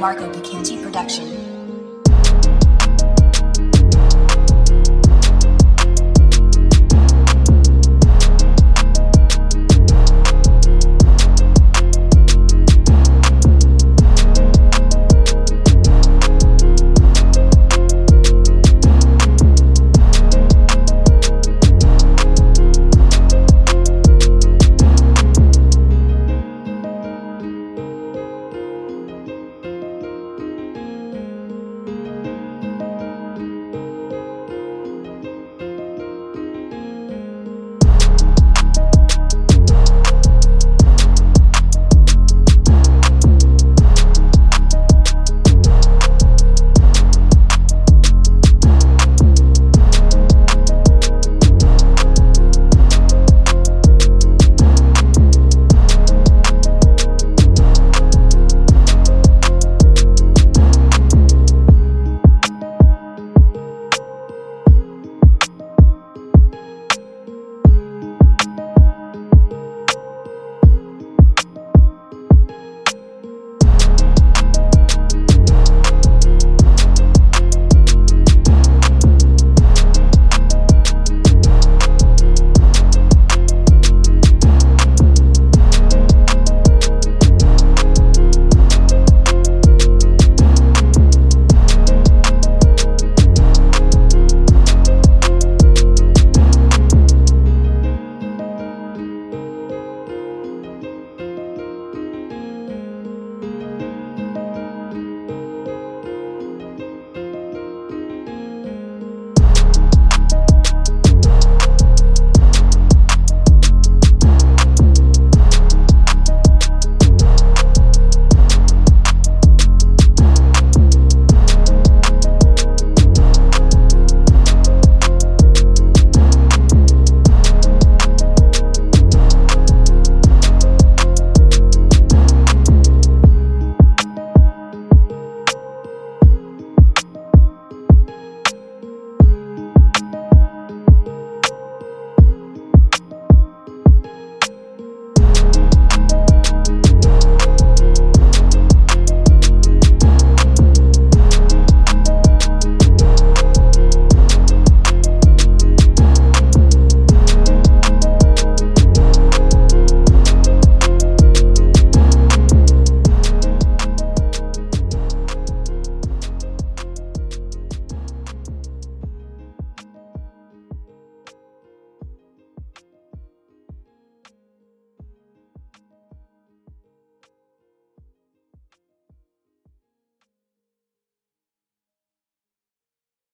Marco Picanti production.